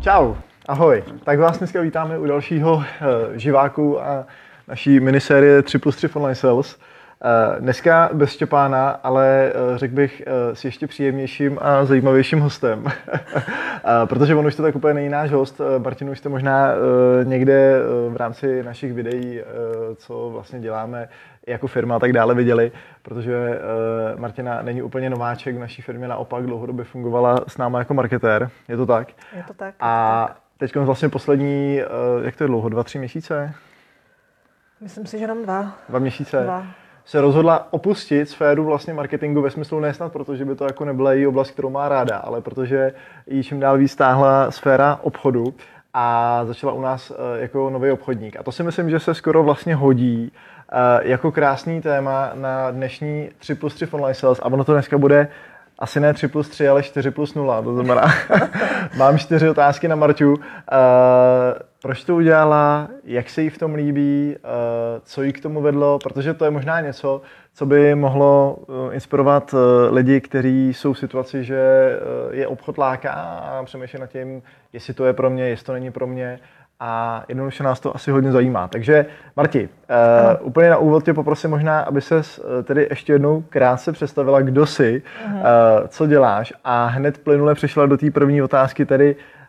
Čau, ahoj. Tak vás dneska vítáme u dalšího uh, živáku a naší minisérie 3 plus 3 online sales. Uh, dneska bez Štěpána, ale uh, řekl bych s ještě příjemnějším a zajímavějším hostem. protože on už to tak úplně není náš host. Martin už jste možná někde v rámci našich videí, co vlastně děláme jako firma a tak dále viděli, protože uh, Martina není úplně nováček v naší firmě, naopak dlouhodobě fungovala s náma jako marketér. Je to tak? Je to tak. A teď vlastně poslední, uh, jak to je dlouho, dva, tři měsíce? Myslím si, že jenom dva. Dva měsíce. Dva. se rozhodla opustit sféru vlastně marketingu ve smyslu nesnad, protože by to jako nebyla její oblast, kterou má ráda, ale protože jí čím dál víc stáhla sféra obchodu a začala u nás eh, jako nový obchodník. A to si myslím, že se skoro vlastně hodí eh, jako krásný téma na dnešní 3 plus 3 online sales a ono to dneska bude asi ne 3 plus 3, ale 4 plus 0. To znamená, mám čtyři otázky na Marťu. Proč to udělala, jak se jí v tom líbí, uh, co jí k tomu vedlo, protože to je možná něco, co by mohlo uh, inspirovat uh, lidi, kteří jsou v situaci, že je obchod láká a přemýšlí nad tím, jestli to je pro mě, jestli to není pro mě. A jednoduše nás to asi hodně zajímá. Takže Marti, uh, úplně na úvod tě poprosím možná, aby se uh, tedy ještě jednou krátce představila, kdo jsi, uh, co děláš. A hned plynule přišla do té první otázky, tedy uh,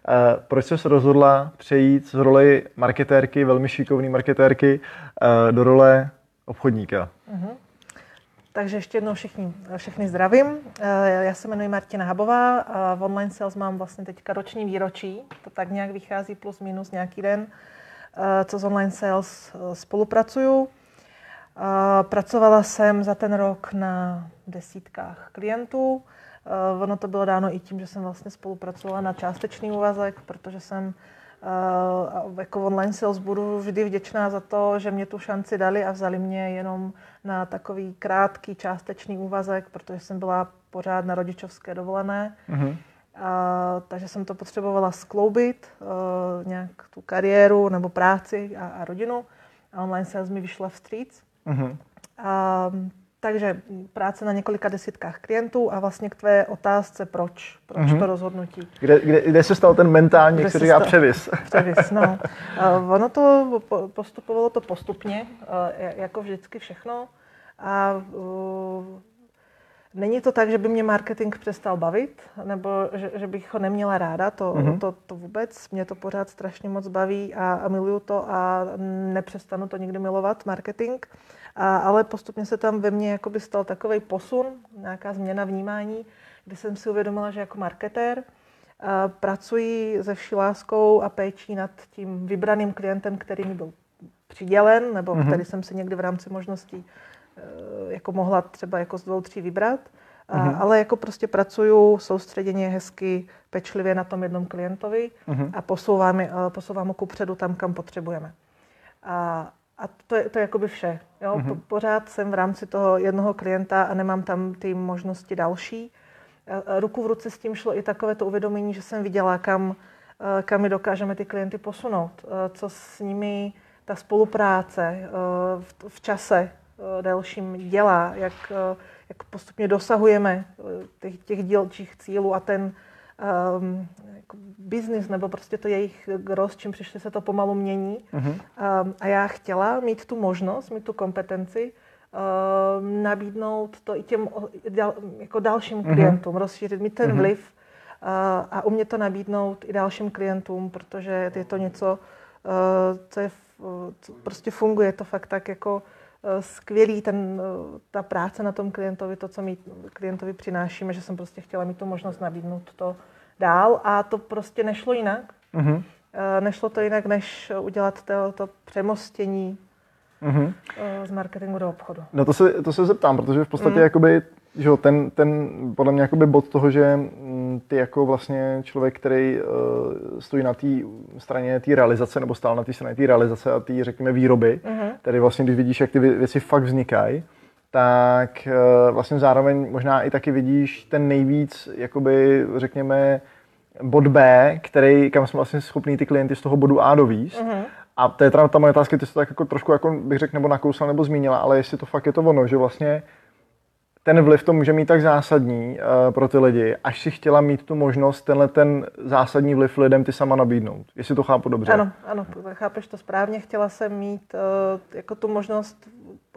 proč jsi rozhodla přejít z roli marketérky, velmi šikovné marketérky, uh, do role obchodníka. Uh-huh. Takže ještě jednou všichni, všechny zdravím. Já se jmenuji Martina Habová a v online sales mám vlastně teďka roční výročí. To tak nějak vychází plus minus nějaký den, co s online sales spolupracuju. Pracovala jsem za ten rok na desítkách klientů. Ono to bylo dáno i tím, že jsem vlastně spolupracovala na částečný úvazek, protože jsem Uh, jako online sales budu vždy vděčná za to, že mě tu šanci dali a vzali mě jenom na takový krátký částečný úvazek, protože jsem byla pořád na rodičovské dovolené. Uh-huh. Uh, takže jsem to potřebovala skloubit, uh, nějak tu kariéru nebo práci a, a rodinu. A online sales mi vyšla vstříc. Uh-huh. Uh, takže práce na několika desítkách klientů a vlastně k tvé otázce, proč, proč mm-hmm. to rozhodnutí. Kde, kde, kde se stal ten mentální, jak se říká, převis? Převis, no. Uh, ono to postupovalo to postupně, uh, jako vždycky všechno. A uh, není to tak, že by mě marketing přestal bavit, nebo že, že bych ho neměla ráda, to, mm-hmm. to, to vůbec. Mě to pořád strašně moc baví a, a miluju to a nepřestanu to nikdy milovat, marketing. A, ale postupně se tam ve mně jakoby stal takový posun, nějaká změna vnímání, kdy jsem si uvědomila, že jako marketér a pracuji se vší láskou a péčí nad tím vybraným klientem, který mi byl přidělen, nebo mm-hmm. který jsem si někdy v rámci možností e, jako mohla třeba jako z dvou, tří vybrat. A, mm-hmm. Ale jako prostě pracuju soustředěně, hezky, pečlivě na tom jednom klientovi mm-hmm. a posouvám, e, posouvám ho kupředu tam, kam potřebujeme. A, a to je, to je jakoby vše. Jo? Mm-hmm. Pořád jsem v rámci toho jednoho klienta a nemám tam ty možnosti další. Ruku v ruce s tím šlo i takové to uvědomění, že jsem viděla, kam, kam my dokážeme ty klienty posunout. Co s nimi ta spolupráce v čase delším dělá, jak, jak postupně dosahujeme těch, těch dílčích cílů a ten um, jako biznis nebo prostě to jejich gros, čím přišli, se to pomalu mění. Uh-huh. Um, a já chtěla mít tu možnost, mít tu kompetenci, um, nabídnout to i těm dal, jako dalším uh-huh. klientům, rozšířit, mít ten uh-huh. vliv uh, a umět to nabídnout i dalším klientům, protože je to něco, uh, co, je, co prostě funguje, to fakt tak jako skvělý ten, ta práce na tom klientovi, to, co my klientovi přinášíme, že jsem prostě chtěla mít tu možnost nabídnout to dál a to prostě nešlo jinak. Uh-huh. Nešlo to jinak, než udělat to, to přemostění uh-huh. z marketingu do obchodu. No to se, to se zeptám, protože v podstatě uh-huh. jakoby, že jo, ten, ten podle mě jakoby bod toho, že mm, ty jako vlastně člověk, který uh, stojí na té straně té realizace, nebo stál na té straně té realizace a té, řekněme, výroby, uh-huh. tedy vlastně, když vidíš, jak ty věci fakt vznikají, tak uh, vlastně zároveň možná i taky vidíš ten nejvíc, jakoby, řekněme, bod B, který, kam jsme vlastně schopní ty klienty z toho bodu A dovíst. Uh-huh. A to je teda ta moje otázka, ty jsi to tak jako trošku, jako bych řekl, nebo nakousla, nebo zmínila, ale jestli to fakt je to ono, že vlastně ten vliv to může mít tak zásadní uh, pro ty lidi, až si chtěla mít tu možnost tenhle ten zásadní vliv lidem ty sama nabídnout. Jestli to chápu dobře. Ano, ano, chápeš to správně. Chtěla jsem mít uh, jako tu možnost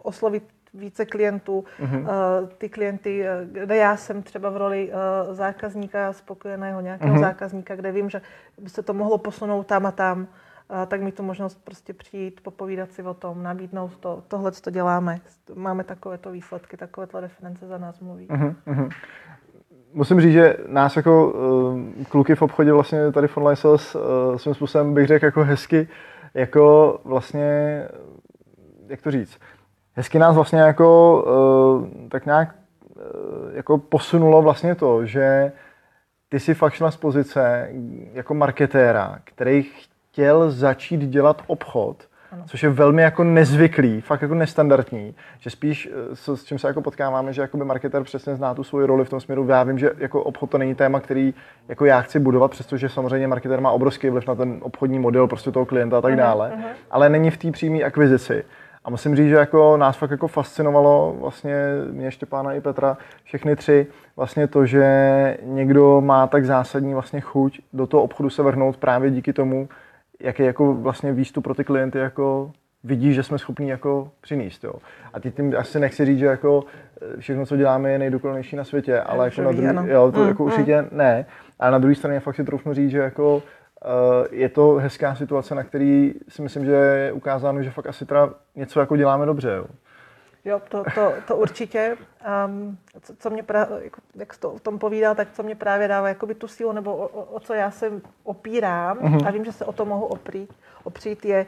oslovit více klientů, mm-hmm. uh, ty klienty, kde já jsem třeba v roli uh, zákazníka, spokojeného nějakého mm-hmm. zákazníka, kde vím, že by se to mohlo posunout tam a tam, tak mi tu možnost prostě přijít, popovídat si o tom, nabídnout to, tohle, co děláme. Máme takovéto výsledky, takovéto reference za nás mluví. Mm-hmm. Musím říct, že nás jako uh, kluky v obchodě vlastně tady v Online Sales uh, svým způsobem bych řekl jako hezky, jako vlastně, jak to říct, hezky nás vlastně jako uh, tak nějak uh, jako posunulo vlastně to, že ty si fakt z pozice jako marketéra, který chtěl začít dělat obchod, ano. což je velmi jako nezvyklý, fakt jako nestandardní, že spíš eh, s, s čím se jako potkáváme, že jakoby marketer přesně zná tu svoji roli v tom směru. Já vím, že jako obchod to není téma, který jako já chci budovat, přestože samozřejmě marketer má obrovský vliv na ten obchodní model prostě toho klienta a tak dále, uh-huh. ale není v té přímé akvizici. A musím říct, že jako nás fakt jako fascinovalo vlastně mě, Štěpána i Petra, všechny tři, vlastně to, že někdo má tak zásadní vlastně chuť do toho obchodu se vrhnout právě díky tomu, jaký jako vlastně výstup pro ty klienty jako vidí, že jsme schopni jako přinést. Jo. A ty tím asi nechci říct, že jako všechno, co děláme, je nejdokonalejší na světě, ale jako na druhý, jo, to mm, jako mm. určitě ne. Ale na druhé straně fakt si troufnu říct, že jako Eh, je to hezká situace, na který si myslím, že je ukázáno, že fakt asi teda něco jako děláme dobře. Jo. Jo, to, to, to určitě. Um, co, co mě právě, jako, jak to o tom povídal, tak co mě právě dává jakoby tu sílu, nebo o, o, o co já se opírám, uh-huh. a vím, že se o to mohu opřít, opřít je,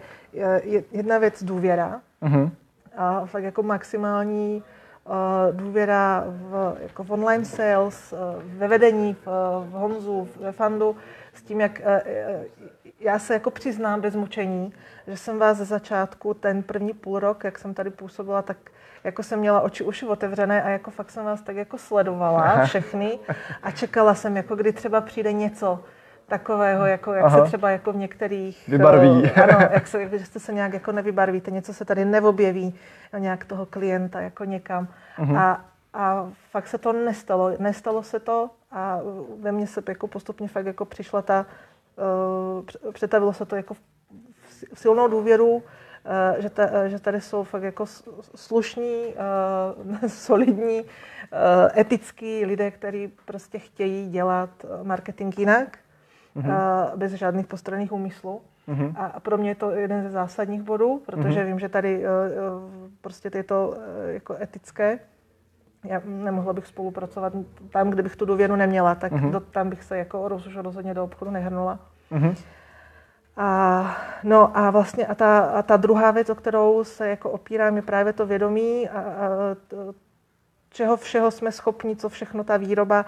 je jedna věc důvěra. Uh-huh. A fakt jako maximální uh, důvěra v, jako v online sales, uh, ve vedení, v, v Honzu, ve Fandu, s tím, jak eh, eh, já se jako přiznám bez mučení, že jsem vás ze začátku, ten první půl rok, jak jsem tady působila, tak jako jsem měla oči uši otevřené a jako fakt jsem vás tak jako sledovala všechny a čekala jsem, jako kdy třeba přijde něco takového, jako jak Aha. se třeba jako v některých... Vybarví. Uh, ano, jak se, že jste se nějak jako nevybarvíte, něco se tady neobjeví, nějak toho klienta jako někam. Uh-huh. A, a fakt se to nestalo. Nestalo se to a ve mně se jako postupně fakt jako přišla ta, uh, přetavilo se to jako v silnou důvěru, že, ta, že tady jsou fakt jako slušní, uh, solidní, etický lidé, kteří prostě chtějí dělat marketing jinak, mm-hmm. bez žádných postranných úmyslů. Mm-hmm. A pro mě je to jeden ze zásadních bodů, protože mm-hmm. vím, že tady prostě tyto uh, jako etické já nemohla bych spolupracovat tam, kde bych tu důvěru neměla, tak uh-huh. do, tam bych se jako roz, rozhodně do obchodu nehrnula. Uh-huh. A, no a vlastně a ta, a ta druhá věc, o kterou se jako opírám, je právě to vědomí a, a to, čeho všeho jsme schopni, co všechno ta výroba,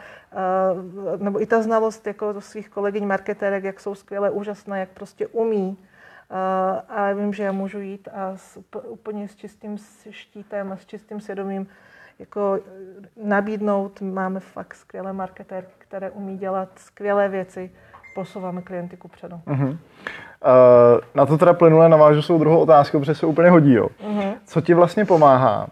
uh, nebo i ta znalost jako do svých kolegyň marketérek, jak jsou skvěle, úžasné, jak prostě umí. Uh, a vím, že já můžu jít a s, úplně s čistým štítem a s čistým svědomím jako eh, nabídnout. Máme fakt skvělé marketérky, které umí dělat skvělé věci. Posouváme klienty ku předu. Uh-huh. Uh, na to teda plynule navážu svou druhou otázku, protože se úplně hodí. Jo. Uh-huh. Co ti vlastně pomáhá uh,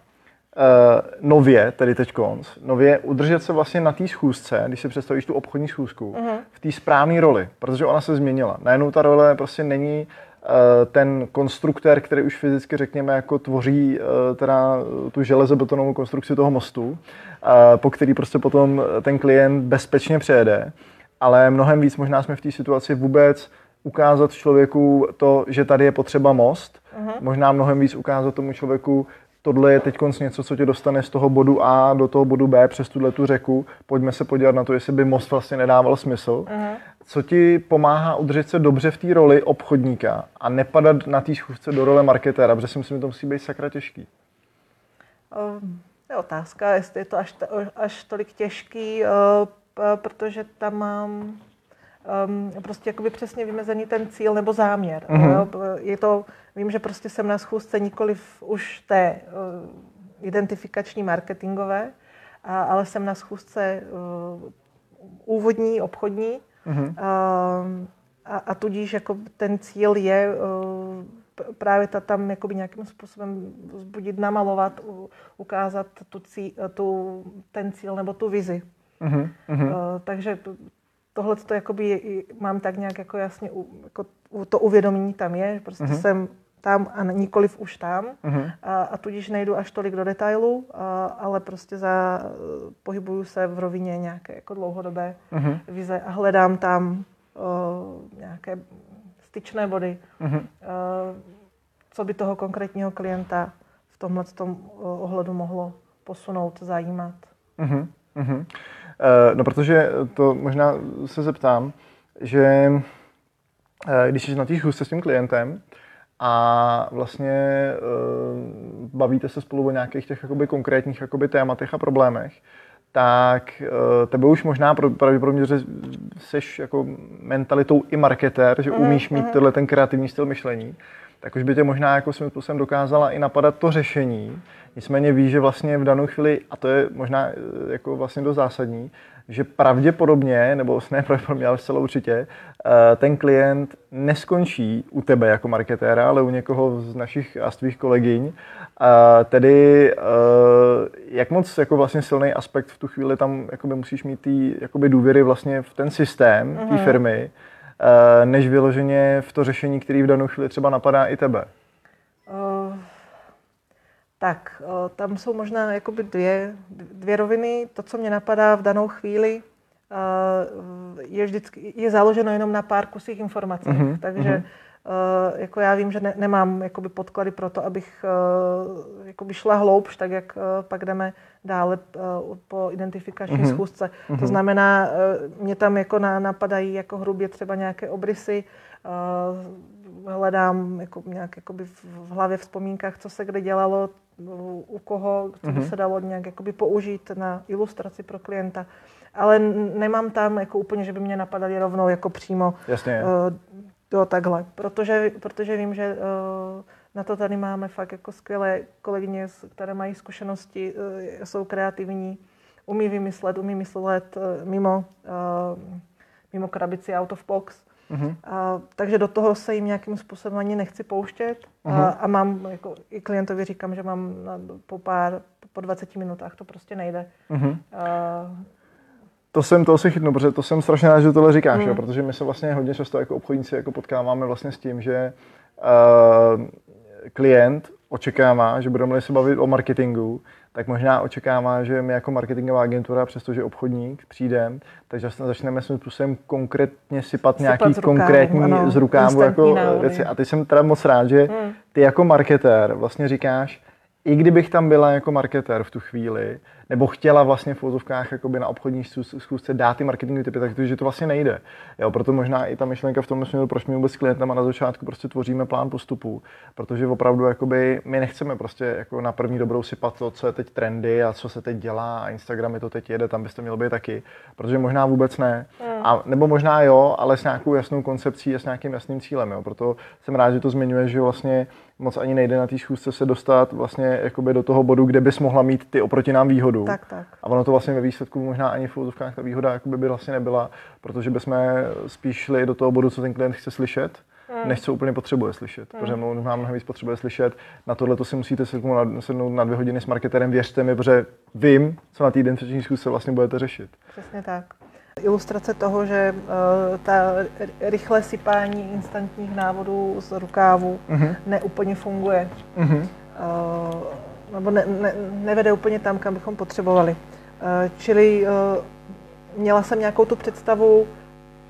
nově, tedy teď konc, nově udržet se vlastně na té schůzce, když si představíš tu obchodní schůzku, uh-huh. v té správné roli, protože ona se změnila. Najednou ta role prostě není Eh, ten konstruktér, který už fyzicky, řekněme, jako tvoří teda tu železobetonovou konstrukci toho mostu, po který prostě potom ten klient bezpečně přejede, ale mnohem víc možná jsme v té situaci vůbec ukázat člověku to, že tady je potřeba most, uh-huh. možná mnohem víc ukázat tomu člověku, tohle je teď něco, co tě dostane z toho bodu A do toho bodu B přes tuhle tu řeku, pojďme se podívat na to, jestli by most vlastně nedával smysl. Uh-huh co ti pomáhá udržet se dobře v té roli obchodníka a nepadat na té schůzce do role marketéra, protože si myslím, že to musí být sakra těžký. Um, je otázka, jestli je to až, až tolik těžký, uh, protože tam mám um, prostě jakoby přesně vymezený ten cíl nebo záměr. Uh-huh. Je to, vím, že prostě jsem na schůzce nikoli už té uh, identifikační marketingové, a, ale jsem na schůzce uh, úvodní, obchodní, Uh-huh. A, a tudíž jako ten cíl je uh, právě ta, tam jakoby nějakým způsobem vzbudit, namalovat, ukázat tu cí, tu, ten cíl nebo tu vizi. Uh-huh, uh-huh. Uh, takže tohle to jakoby mám tak nějak jako jasně, jako to uvědomění tam je, prostě uh-huh. jsem tam a nikoliv už tam uh-huh. a, a tudíž nejdu až tolik do detailu, a, ale prostě za, pohybuju se v rovině nějaké jako dlouhodobé uh-huh. vize a hledám tam o, nějaké styčné body, uh-huh. o, co by toho konkrétního klienta v tomhle tom ohledu mohlo posunout, zajímat. Uh-huh. Uh-huh. No, protože to možná se zeptám, že když jsi na té schůzce s tím klientem, a vlastně uh, bavíte se spolu o nějakých těch jakoby, konkrétních jakoby, tématech a problémech, tak tebe už možná pravděpodobně, že jsi jako mentalitou i marketér, že mhm, umíš mít mhm. tenhle ten kreativní styl myšlení, tak už by tě možná jako svým způsobem dokázala i napadat to řešení. Nicméně ví, že vlastně v danou chvíli, a to je možná eh, jako vlastně do zásadní, že pravděpodobně, nebo ne pravděpodobně, ale zcela určitě, eh, ten klient neskončí u tebe jako marketéra, ale u někoho z našich a z tvých kolegyň. Tedy eh, jak moc jako vlastně silný aspekt v tu chvíli tam jakoby musíš mít tý, jakoby důvěry vlastně v ten systém té mhm. firmy, eh, než vyloženě v to řešení, který v danou chvíli třeba napadá i tebe? Uh tak, tam jsou možná jakoby dvě, dvě roviny. To, co mě napadá v danou chvíli, je vždycky je založeno jenom na pár kusích informací. Uh-huh, Takže uh-huh. Jako já vím, že ne, nemám jakoby podklady pro to, abych jakoby šla hloubš, tak jak pak jdeme dále po identifikační uh-huh. schůzce. Uh-huh. To znamená, mě tam jako napadají jako hrubě třeba nějaké obrysy, hledám jako nějak jakoby v hlavě vzpomínkách, co se kde dělalo, u koho, co by mhm. se dalo nějak jakoby použít na ilustraci pro klienta. Ale nemám tam jako úplně, že by mě napadali rovnou jako přímo Jasně. Do takhle. Protože, protože vím, že uh, na to tady máme fakt jako skvělé kolegyně, které mají zkušenosti, uh, jsou kreativní, umí vymyslet, umí myslet uh, mimo, uh, mimo krabici out of box. Uh-huh. A, takže do toho se jim nějakým způsobem ani nechci pouštět. Uh-huh. A, a mám, jako i klientovi říkám, že mám na, po pár, po 20 minutách to prostě nejde. Uh-huh. A, to jsem, to si chytnu, protože to jsem strašně rád, že tohle říkáš, mm. jo, protože my se vlastně hodně často jako obchodníci jako potkáváme vlastně s tím, že uh, klient očekává, že budeme se bavit o marketingu, tak možná očekává, že my jako marketingová agentura, přestože obchodník přijdeme, tak začneme svým způsobem konkrétně sypat, sypat nějaký z rukávu, konkrétní ano, z rukávu jako věci. A ty jsem teda moc rád, že hmm. ty jako marketér vlastně říkáš, i kdybych tam byla jako marketér v tu chvíli, nebo chtěla vlastně v jakoby na obchodní schůzce dát ty marketingové typy, tak to, že to vlastně nejde. Jo, proto možná i ta myšlenka v tom směru, proč my vůbec s klientama na začátku prostě tvoříme plán postupu, protože opravdu jakoby my nechceme prostě jako na první dobrou sypat to, co je teď trendy a co se teď dělá a Instagram je to teď jede, tam byste měl být taky, protože možná vůbec ne. Mm. A, nebo možná jo, ale s nějakou jasnou koncepcí a s nějakým jasným cílem. Jo. Proto jsem rád, že to zmiňuje, že vlastně moc ani nejde na té schůzce se dostat vlastně jakoby do toho bodu, kde bys mohla mít ty oproti nám výhodu. Tak, tak. A ono to vlastně ve výsledku možná ani v úzovkách ta výhoda jakoby by vlastně nebyla, protože bychom spíš šli do toho bodu, co ten klient chce slyšet, hmm. než co úplně potřebuje slyšet. Hmm. Protože možná mnohem víc potřebuje slyšet. Na tohle to si musíte sednout na, dvě hodiny s marketerem, věřte mi, protože vím, co na té identifikační schůzce vlastně budete řešit. Přesně tak. Ilustrace toho, že uh, ta rychlé sypání instantních návodů z rukávu uh-huh. neúplně funguje. Uh, nebo ne, ne, nevede úplně tam, kam bychom potřebovali. Uh, čili měla jsem nějakou tu představu,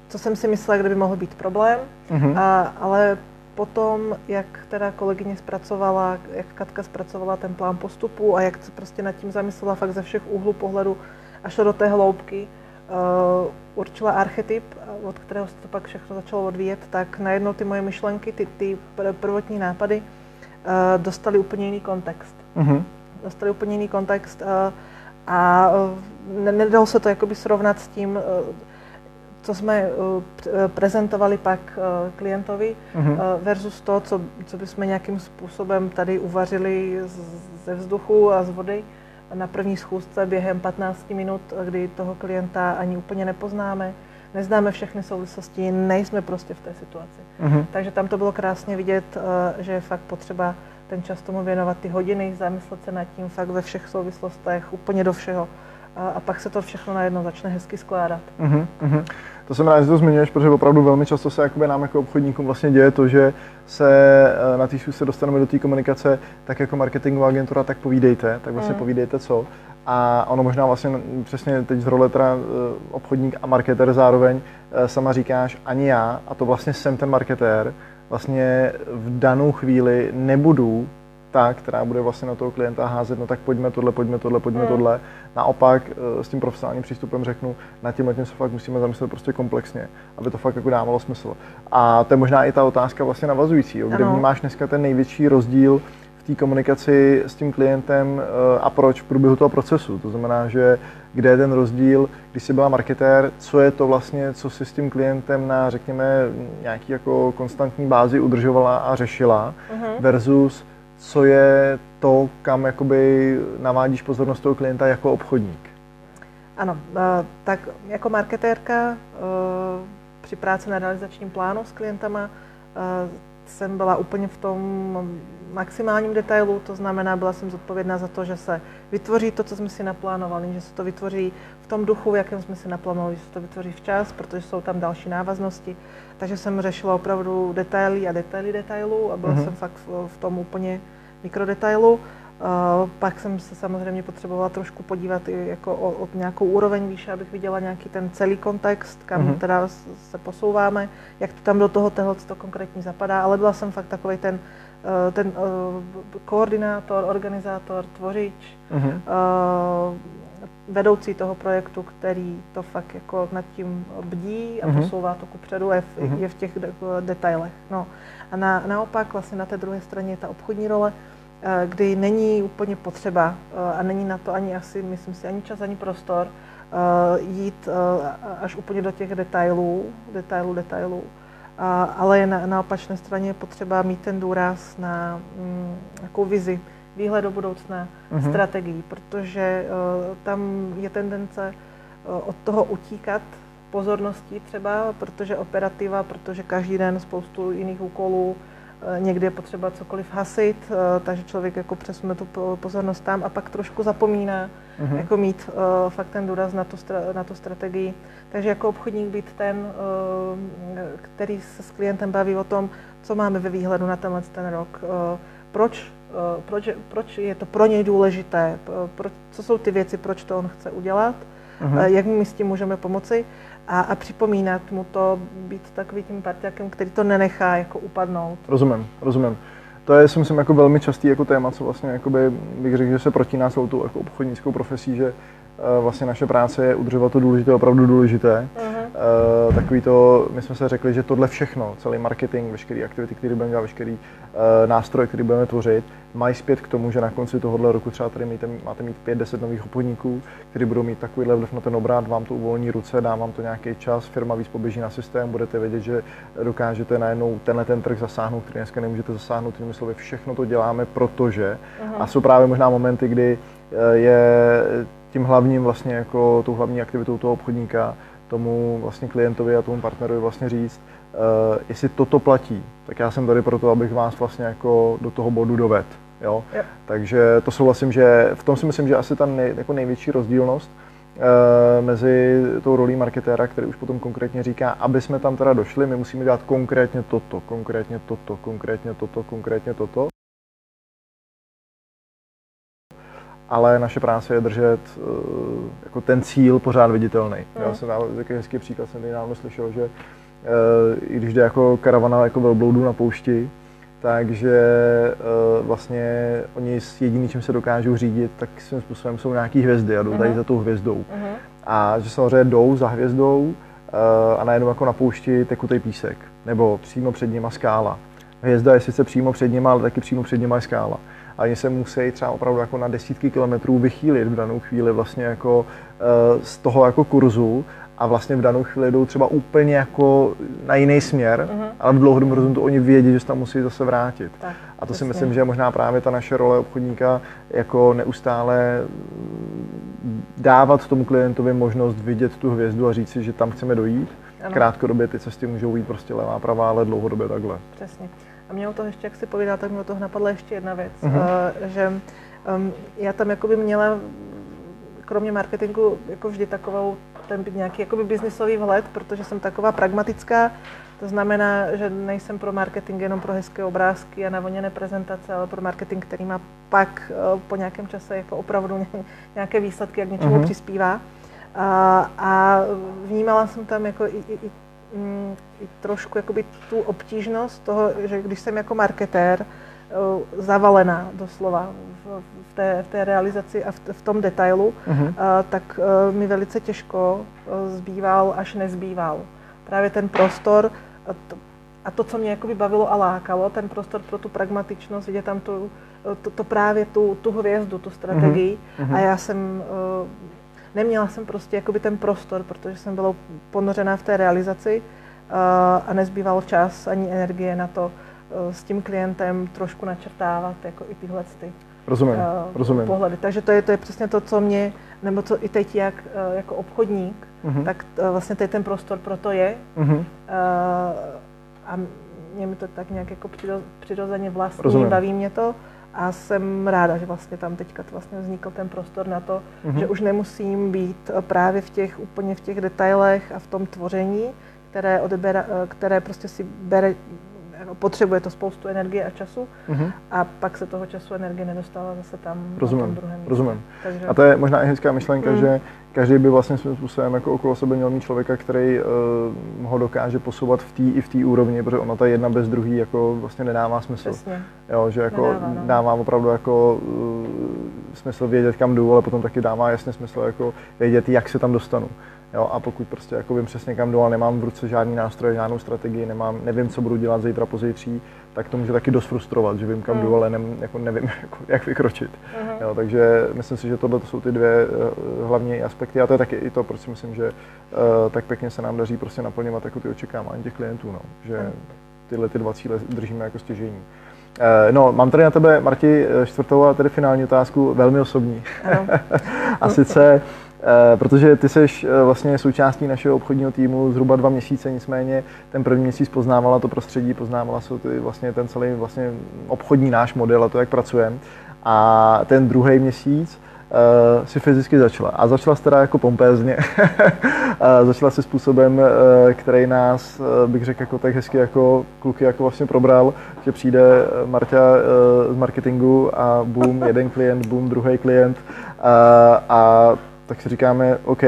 co jsem si myslela, kde by mohl být problém, uh-huh. a, ale potom, jak teda kolegyně zpracovala, jak Katka zpracovala ten plán postupu a jak se prostě nad tím zamyslela fakt ze všech úhlů pohledu až do té hloubky, určila archetyp, od kterého se to pak všechno začalo odvíjet, tak najednou ty moje myšlenky, ty, ty prvotní nápady uh, dostaly úplně jiný kontext. Uh-huh. Dostali úplně jiný kontext a nedalo se to jakoby srovnat s tím, co jsme prezentovali pak klientovi uh, versus to, co, co bychom nějakým způsobem tady uvařili ze vzduchu a z vody na první schůzce během 15 minut, kdy toho klienta ani úplně nepoznáme. neznáme všechny souvislosti, nejsme prostě v té situaci. Mm-hmm. Takže tam to bylo krásně vidět, eh, že je fakt potřeba ten čas tomu věnovat ty hodiny, zamyslet se nad tím fakt ve všech souvislostech, úplně do všeho. A, a pak se to všechno najednou začne hezky skládat. Mm-hmm. To jsem rád, že to zmiňuješ, protože opravdu velmi často se jakoby nám jako obchodníkům vlastně děje to, že se eh, na té se dostaneme do té komunikace, tak jako marketingová agentura, tak povídejte, tak vlastně mm. povídejte co. A ono možná vlastně přesně teď z role teda eh, obchodník a marketer zároveň eh, sama říkáš, ani já, a to vlastně jsem ten marketér, vlastně v danou chvíli nebudu ta, která bude vlastně na toho klienta házet, no tak pojďme tohle, pojďme tohle, pojďme mm. tohle. Naopak eh, s tím profesionálním přístupem řeknu, nad tím tím se fakt musíme zamyslet prostě komplexně, aby to fakt jako dávalo smysl. A to je možná i ta otázka vlastně navazující, jo, kde ano. vnímáš dneska ten největší rozdíl v té komunikaci s tím klientem eh, a proč v průběhu toho procesu. To znamená, že kde je ten rozdíl, když jsi byla marketér, co je to vlastně, co si s tím klientem na, řekněme, nějaký jako konstantní bázi udržovala a řešila, uh-huh. versus co je to, kam jakoby navádíš pozornost toho klienta jako obchodník? Ano, tak jako marketérka eh, při práci na realizačním plánu s klientama eh, jsem byla úplně v tom maximálním detailu, to znamená, byla jsem zodpovědná za to, že se vytvoří to, co jsme si naplánovali, že se to vytvoří v tom duchu, v jakém jsme si naplánovali, že se to vytvoří včas, protože jsou tam další návaznosti. Takže jsem řešila opravdu detaily a detaily detailů a byla mm-hmm. jsem fakt v, tom úplně mikrodetailu. Uh, pak jsem se samozřejmě potřebovala trošku podívat i jako o, o nějakou úroveň výše, abych viděla nějaký ten celý kontext, kam mm-hmm. teda se posouváme, jak to tam do toho tohle to konkrétně zapadá, ale byla jsem fakt takový ten, uh, ten uh, koordinátor, organizátor, tvořič, mm-hmm. Vedoucí toho projektu, který to fakt jako nad tím bdí a mm-hmm. posouvá to kupředu, je v, mm-hmm. je v těch de- detailech. No. A na, naopak vlastně na té druhé straně je ta obchodní role, eh, kdy není úplně potřeba eh, a není na to ani asi, myslím si, ani čas, ani prostor eh, jít až úplně do těch detailů, detailů, detailů. Ale na, na opačné straně je potřeba mít ten důraz na mm, nějakou vizi, výhled do budoucna, mm-hmm. strategii, protože tam je tendence od toho utíkat pozorností třeba, protože operativa, protože každý den spoustu jiných úkolů, eh, někdy je potřeba cokoliv hasit, eh, takže člověk jako přesune tu pozornost tam a pak trošku zapomíná mm-hmm. jako mít uh, fakt ten důraz na tu, na tu strategii. Takže jako obchodník být ten, uh, který se s klientem baví o tom, co máme ve výhledu na tenhle ten rok, uh, proč, proč, proč je to pro něj důležité, proč, co jsou ty věci, proč to on chce udělat, uh-huh. jak my s tím můžeme pomoci a, a připomínat mu to, být takovým tím partiakem, který to nenechá jako upadnout. Rozumím, rozumím. To je, si myslím, jako velmi častý jako téma, co vlastně jakoby, bych řekl, že se protíná celou tu jako obchodnickou profesí, že vlastně naše práce je udržovat to důležité, opravdu důležité. Uh-huh. Uh, takový to, my jsme se řekli, že tohle všechno, celý marketing, veškeré aktivity, které budeme dělat, veškerý uh, nástroje, které budeme tvořit, mají zpět k tomu, že na konci tohohle roku třeba tady máte, máte mít 5-10 nových obchodníků, kteří budou mít takovýhle vliv na ten obrat, vám to uvolní ruce, dá vám to nějaký čas, firma víc poběží na systém, budete vědět, že dokážete najednou tenhle ten trh zasáhnout, který dneska nemůžete zasáhnout, tím slovy všechno to děláme, protože, uh-huh. a jsou právě možná momenty, kdy eh, je tím hlavním vlastně jako tou hlavní aktivitou toho obchodníka tomu vlastně klientovi a tomu partnerovi vlastně říct, uh, jestli toto platí, tak já jsem tady proto, abych vás vlastně jako do toho bodu doved. Jo? Yep. Takže to souhlasím, že v tom si myslím, že asi ta nej, jako největší rozdílnost uh, mezi tou rolí marketéra, který už potom konkrétně říká, aby jsme tam teda došli, my musíme dělat konkrétně toto, konkrétně toto, konkrétně toto, konkrétně toto. Ale naše práce je držet uh, jako ten cíl pořád viditelný. Mm. Já jsem takový hezký příklad, jsem nedávno slyšel, že uh, i když jde jako karavana jako velbloudů na poušti, takže uh, vlastně oni jediný, čím se dokážou řídit, tak svým způsobem jsou nějaký hvězdy a jdou tady mhm. za tou hvězdou. Uh-huh. A že samozřejmě jdou za hvězdou uh, a najednou jako na poušti tekutý písek, nebo přímo před nima skála. Hvězda je sice přímo před nima, ale taky přímo před nima je skála a oni se musí třeba opravdu jako na desítky kilometrů vychýlit v danou chvíli vlastně jako uh, z toho jako kurzu a vlastně v danou chvíli jdou třeba úplně jako na jiný směr, uh-huh. ale v dlouhodobém horizontu oni vědí, že se tam musí zase vrátit. Tak, a to přesně. si myslím, že je možná právě ta naše role obchodníka jako neustále dávat tomu klientovi možnost vidět tu hvězdu a říct si, že tam chceme dojít. Ano. Krátkodobě ty cesty můžou být prostě levá, pravá, ale dlouhodobě takhle. Přesně. A mě o toho ještě, jak si povídá, tak mě o toho napadla ještě jedna věc, uh-huh. uh, že um, já tam jakoby měla kromě marketingu jako vždy takovou ten nějaký jakoby biznisový vhled, protože jsem taková pragmatická. To znamená, že nejsem pro marketing jenom pro hezké obrázky a navoněné prezentace, ale pro marketing, který má pak eh, po nějakém čase jako opravdu nějaké výsledky, jak něčemu uh-huh. přispívá. A, a vnímala jsem tam jako i, i, i, mm, i trošku jakoby tu obtížnost toho, že když jsem jako marketér eh, zavalená doslova v, v, té, v té realizaci a v, v tom detailu, uh-huh. a, tak a, mi velice těžko zbýval až nezbýval. Právě ten prostor a to, a to, co mě jakoby bavilo a lákalo, ten prostor pro tu pragmatičnost, vidět tam tu, to, to právě tu, tu hvězdu, tu strategii. Uh-huh. A já jsem, uh, neměla jsem prostě jakoby ten prostor, protože jsem byla ponořená v té realizaci uh, a nezbýval čas ani energie na to uh, s tím klientem trošku načrtávat jako i tyhle ty rozumím, uh, rozumím. pohledy. Takže to je, to je přesně to, co mě, nebo co i teď jak, jako obchodník, uh-huh. tak uh, vlastně teď ten prostor pro to je. Uh-huh. Uh, a mě mi to tak nějak jako přirozeně vlastní, rozumím. baví mě to. A jsem ráda, že vlastně tam teďka vlastně vznikl ten prostor na to, uh-huh. že už nemusím být právě v těch úplně v těch detailech a v tom tvoření, které, odebera, které prostě si bere jako potřebuje to spoustu energie a času uh-huh. a pak se toho času energie nedostává zase tam rozumím, na tom druhém. Rozumím. Takže... A to je možná i hezká myšlenka, mm. že každý by vlastně svým způsobem jako okolo sebe měl mít člověka, který uh, ho dokáže posouvat v té i v té úrovni, protože ona ta jedna bez druhý jako vlastně nedává smysl. Přesně. Jo, že jako nedává, no. dává opravdu jako uh, smysl vědět, kam jdu, ale potom taky dává jasně smysl jako vědět, jak se tam dostanu. Jo, a pokud prostě jako vím přesně kam jdu, ale nemám v ruce žádný nástroj, žádnou strategii, nemám, nevím, co budu dělat zítra, pozítří, tak to může taky dost frustrovat, že vím, kam mm. jdu, ale ne, jako nevím, jako, jak vykročit. Mm. Jo, takže myslím si, že tohle jsou ty dvě uh, hlavní aspekty a to je taky i to, proč si myslím, že uh, tak pěkně se nám daří prostě naplňovat jako ty očekávání těch klientů, no, že tyhle ty dva cíle držíme jako stěžení. Uh, no, mám tady na tebe, Marti, čtvrtou a tedy finální otázku, velmi osobní. a sice, Eh, protože ty jsi eh, vlastně součástí našeho obchodního týmu zhruba dva měsíce, nicméně ten první měsíc poznávala to prostředí, poznávala se ty, vlastně ten celý vlastně obchodní náš model a to, jak pracujeme. A ten druhý měsíc uh, si fyzicky začala. A začala teda jako pompézně. začala si způsobem, uh, který nás, uh, bych řekl, jako tak hezky jako kluky jako vlastně probral, že přijde Marta uh, z marketingu a boom, jeden klient, boom, druhý klient. Uh, a tak si říkáme OK.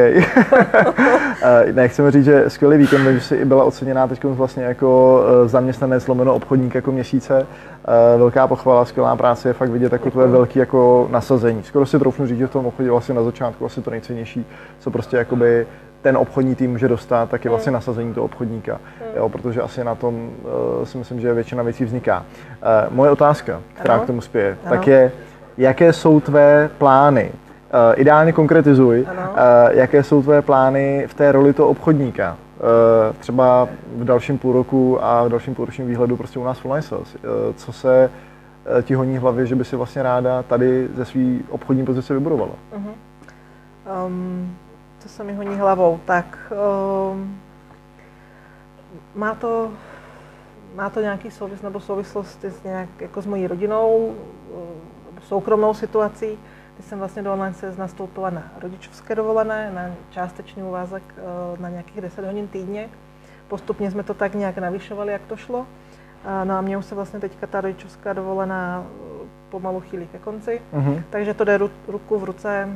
Nechceme říct, že skvělý víkend, že jsi byla oceněná teď vlastně jako eh, zaměstnanec lomeno obchodník jako měsíce. Eh, velká pochvala, skvělá práce je fakt vidět jako tvoje velký jako nasazení. Skoro si troufnu říct, že v tom obchodě vlastně na začátku asi to nejcennější, co prostě jakoby ten obchodní tým může dostat, tak je vlastně nasazení toho obchodníka, jo, protože asi na tom uh, si myslím, že většina věcí vzniká. Uh, moje otázka, která ano. k tomu spěje, ano. tak je, jaké jsou tvé plány Uh, ideálně konkretizuj, uh, jaké jsou tvoje plány v té roli toho obchodníka. Uh, třeba v dalším půl roku a v dalším půlročním výhledu prostě u nás Full Sales. Uh, co se uh, ti honí v hlavě, že by si vlastně ráda tady ze své obchodní pozice vybudovala? Uh-huh. Um, co se mi honí hlavou? Tak um, má to má to nějaký souvis nebo souvislost s nějak jako s mojí rodinou, soukromou situací. Jsem vlastně do online se nastoupila na rodičovské dovolené, na částečný úvazek eh, na nějakých 10 hodin týdně. Postupně jsme to tak nějak navyšovali, jak to šlo. No a mě už se vlastně teďka ta rodičovská dovolená eh, pomalu chýlí ke konci, uh-huh. takže to jde ruku v ruce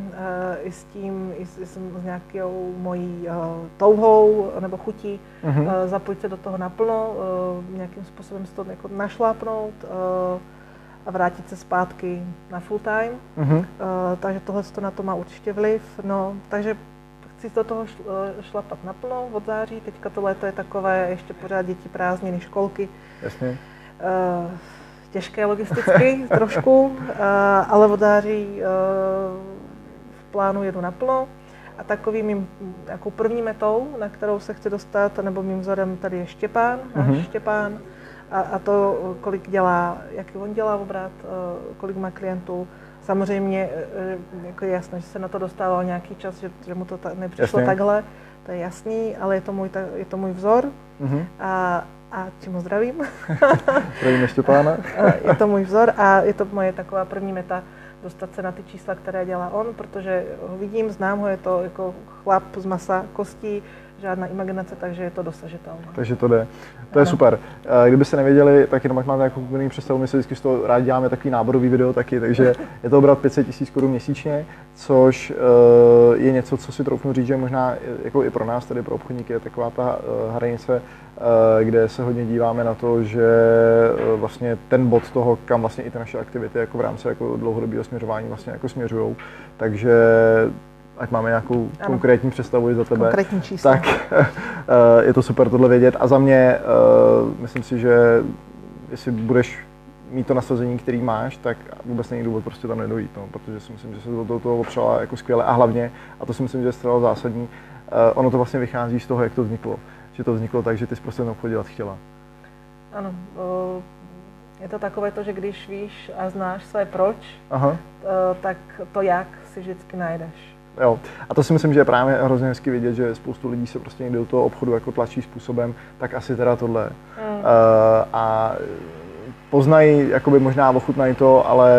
i s tím, i s, i s nějakou mojí uh, touhou nebo chutí uh, zapojit se do toho naplno, nějakým způsobem se to jako našlápnout, a vrátit se zpátky na full time. Uh-huh. Uh, takže tohle to na to má určitě vliv. No, takže chci do toho eh, šlapat naplno od září. Teďka to léto je takové, ještě pořád děti prázdniny, školky. Jasně. Uh, těžké logisticky trošku, uh, ale od září uh, v plánu jedu naplno. A takovým mým jako první metou, na kterou se chci dostat, nebo mým vzorem tady je Štěpán, náš Mhm. Štěpán. A, a to, kolik dělá, jaký on dělá obrat, eh, kolik má klientů. Samozřejmě eh, jako je jasné, že se na to dostával nějaký čas, že, že mu to ta, nepřišlo Jasně. takhle, to je jasný, ale je to můj, ta- je to můj vzor Mhm. a, a čím ho zdravím. Zdravíme Štěpána. Eh, je to můj vzor a je to moje taková první meta dostat se na ty čísla, které dělá on, protože ho vidím, znám ho, je to jako chlap z masa, kostí, žádná imaginace, takže je to dosažitelné. Takže to jde. To je Ano. super. Eh, Kdybyste nevěděli, tak jenom ať máte nějakou úplný představu, my si vždycky z toho rádi děláme takový náborový video taky, takže je to obrat 500 tisíc korun měsíčně, což eh, je něco, co si troufnu říct, že možná i- jako i pro nás, tedy pro obchodníky, je taková ta eh, hranice, eh, kde se hodně díváme na to, že eh, vlastně ten bod toho, kam vlastně i ty naše aktivity jako v rámci jako dlouhodobého směřování vlastně jako směřují. Takže ať máme nějakou Ano. konkrétní představu i za tebe Konkrétní čísla. tak eh, je to super tohle vědět. A za mě, eh, myslím si, že jestli budeš mít to nasazení, který máš, tak vůbec není důvod prostě tam nedojít, no, protože si myslím, že se do toho, opřela jako skvěle a hlavně, a to si myslím, že je zcela zásadní, eh, ono to vlastně vychází z toho, jak to vzniklo. Že to vzniklo tak, že ty jsi prostě ten obchod dělat chtěla. Ano, je to takové to, že když víš a znáš své proč, Aha. tak to jak si vždycky najdeš. Jo. A to si myslím, že je právě hrozně hezky vidět, že spoustu lidí se prostě někdy do toho obchodu jako tlačí způsobem, tak asi teda tohle. Mm. Uh, a poznají, jakoby možná ochutnají to, ale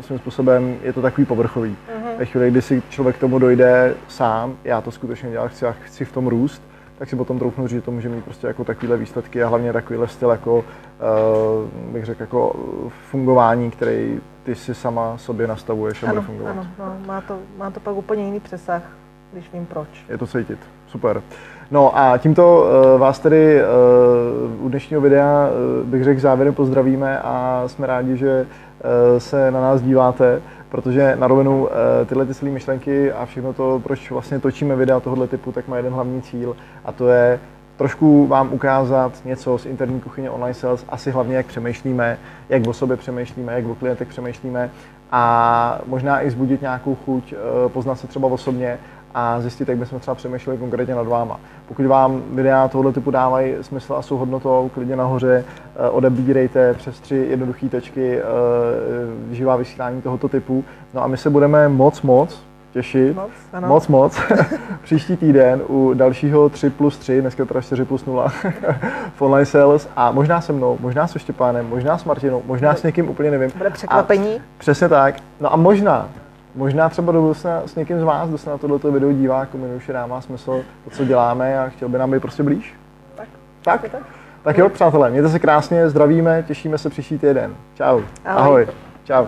svým způsobem je to takový povrchový. Mhm. Ve chvíli, kdy si člověk k tomu dojde sám, já to skutečně dělám, chci, a chci v tom růst, tak si potom troufnu říct, že to může mít prostě jako takovýhle výsledky a hlavně takovýhle styl jako, uh, bych řekl, jako fungování, který ty si sama sobě nastavuješ a bude Ano, fungovat. ano, no, má, to, má to pak úplně jiný přesah, když vím proč. Je to cítit. Super. No a tímto uh, vás tedy uh, u dnešního videa uh, bych řekl závěrem pozdravíme a jsme rádi, že uh, se na nás díváte, protože na rovinu uh, tyhle ty myšlenky a všechno to, proč vlastně točíme videa tohoto typu, tak má jeden hlavní cíl a to je trošku vám ukázat něco z interní kuchyně online sales, asi hlavně jak přemýšlíme, jak o sobě přemýšlíme, jak o klientech přemýšlíme a možná i zbudit nějakou chuť eh, poznat se třeba osobně a zjistit, jak bychom třeba přemýšleli konkrétně nad váma. Pokud vám videa tohoto typu dávají smysl a jsou hodnotou, klidně nahoře eh, odebírejte přes tři jednoduché tečky eh, živá vysílání tohoto typu. No a my se budeme moc, moc těšit, Moc, ano. moc, moc, příští týden u dalšího 3 plus 3, dneska teda 4 plus 0 v online sales a možná se mnou, možná se Štěpánem, možná s Martinou, možná s někým úplně nevím. Bude překvapení. A přesně tak. No a možná, možná třeba do budoucna s někým z vás, kdo se na tohleto video dívá, komu už dává smysl to, co děláme a chtěl by nám být prostě blíž. Tak. Tak? Tak. Tak jo, přátelé, mějte se krásně, zdravíme, těšíme se příští týden. Čau. Ahoj. Ahoj. Čau.